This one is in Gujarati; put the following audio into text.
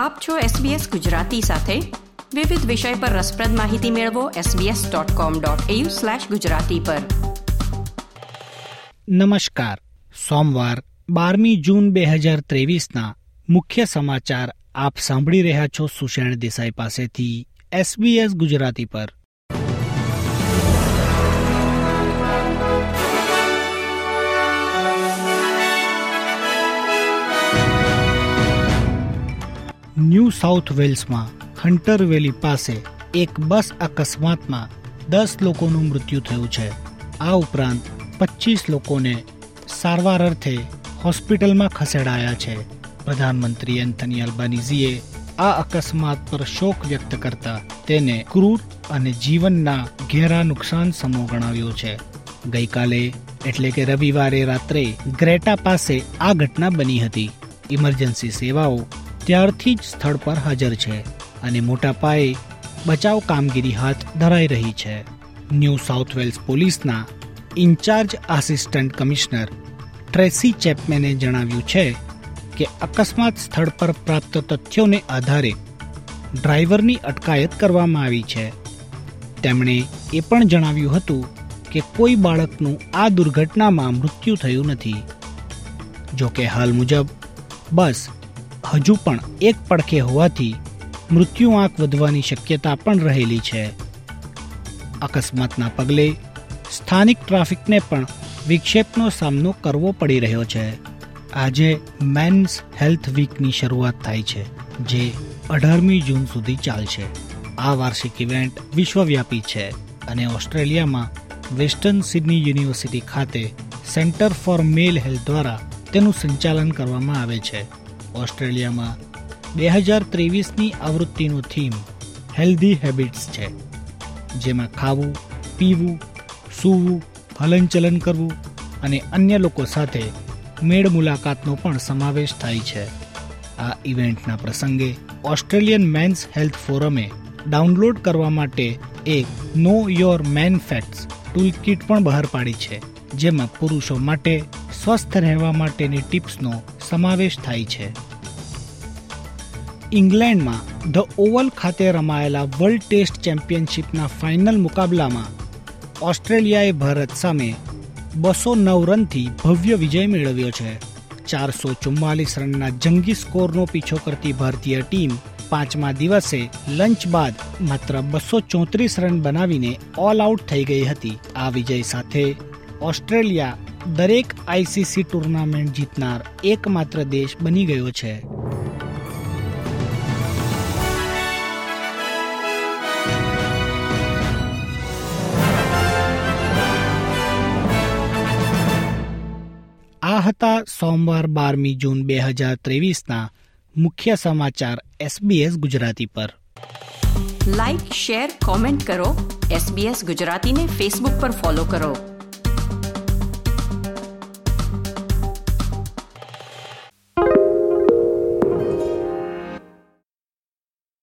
આપ છો SBS ગુજરાતી સાથે. વિવિધ વિષય પર રસપ્રદ માહિતી મેળવો sbs.com.au/gujarati પર. નમસ્કાર. સોમવાર, બારમી જૂન બે હજાર ત્રેવીસના મુખ્ય સમાચાર આપ સાંભળી રહ્યા છો સુષેણ દેસાઈ પાસેથી. SBS ગુજરાતી પર. ન્યૂ સાઉથ વેલ્સમાં હન્ટર વેલી પાસે એક બસ અકસ્માતમાં દસ લોકોનું મૃત્યુ થયું છે. આ ઉપરાંત પચીસ લોકોને સારવાર અર્થે હોસ્પિટલમાં ખસેડાયા છે. પ્રધાનમંત્રી એન્થની અલ્બાનીઝીએ આ અકસ્માત પર શોક વ્યક્ત કરતા તેને ક્રૂર અને જીવનના ઘેરા નુકસાન સમો ગણાવ્યો છે. ગઈકાલે, એટલે કે રવિવારે રાત્રે, ગ્રેટા પાસે આ ઘટના બની હતી. ઇમરજન્સી સેવાઓ ત્યારથી જ સ્થળ પર હાજર છે અને મોટા પાયે બચાવ કામગીરી હાથ ધરાઈ રહી છે. ન્યૂ સાઉથ વેલ્સ પોલીસના ઇન્ચાર્જ આસિસ્ટન્ટ કમિશનર ટ્રેસી ચેપમેને જણાવ્યું છે કે અકસ્માત સ્થળ પર પ્રાપ્ત તથ્યોને આધારે ડ્રાઈવરની અટકાયત કરવામાં આવી છે. તેમણે એ પણ જણાવ્યું હતું કે કોઈ બાળકનું આ દુર્ઘટનામાં મૃત્યુ થયું નથી. જો કે હાલ મુજબ બસ હજુ પણ એક પડખે હોવાથી મૃત્યુ આંક વધવાની શક્યતા પણ રહેલી છે. અકસ્માતના પગલે સ્થાનિક ટ્રાફિકને પણ વિક્ષેપનો સામનો કરવો પડી રહ્યો છે. આજે મેન્સ હેલ્થ વીકની શરૂઆત થાય છે, જે અઢારમી જૂન સુધી ચાલશે. આ વાર્ષિક ઇવેન્ટ વિશ્વવ્યાપી છે અને ઓસ્ટ્રેલિયામાં વેસ્ટર્ન સિડની યુનિવર્સિટી ખાતે સેન્ટર ફોર મેલ હેલ્થ દ્વારા તેનું સંચાલન કરવામાં આવે છે. ઓસ્ટ્રેલિયામાં બે હજાર ત્રેવીસની આવૃત્તિનું થીમ હેલ્ધી હેબિટ્સ છે, જેમાં ખાવું, પીવું, સૂવું, હલનચલન કરવું અને અન્ય લોકો સાથે મેળ મુલાકાતનો પણ સમાવેશ થાય છે. આ ઇવેન્ટના પ્રસંગે ઓસ્ટ્રેલિયન મેન્સ હેલ્થ ફોરમે ડાઉનલોડ કરવા માટે એક know your man facts tool kit પણ બહાર પાડી છે, જેમાં પુરુષો માટે સ્વસ્થ રહેવા માટેની ટિપ્સનો સમાવેશ થાય છે. ઇંગ્લેન્ડમાં ધ ઓવલ ખાતે રમાયેલા વર્લ્ડ ટેસ્ટ ચેમ્પિયનશિપના ફાઇનલ મુકાબલામાં ઓસ્ટ્રેલિયાએ ભારત સામે બસો નવ રનથી ભવ્ય વિજય મેળવ્યો છે. ચારસો ચુમ્માલીસ રનના જંગી સ્કોરનો પીછો કરતી ભારતીય ટીમ પાંચમા દિવસે લંચ બાદ માત્ર બસો ચોત્રીસ રન બનાવીને ઓલ આઉટ થઈ ગઈ હતી. આ વિજય સાથે ઓસ્ટ્રેલિયા દરેક આઈસીસી ટુર્નામેન્ટ જીતનાર એકમાત્ર દેશ બની ગયો છે. આ હતા સોમવાર બારમી જૂન બે હજાર ત્રેવીસના મુખ્ય સમાચાર એસબીએસ ગુજરાતી પર. લાઇક શેર કોમેન્ટ કરો. એસબીએસ ગુજરાતીને ફેસબુક પર ફોલો કરો.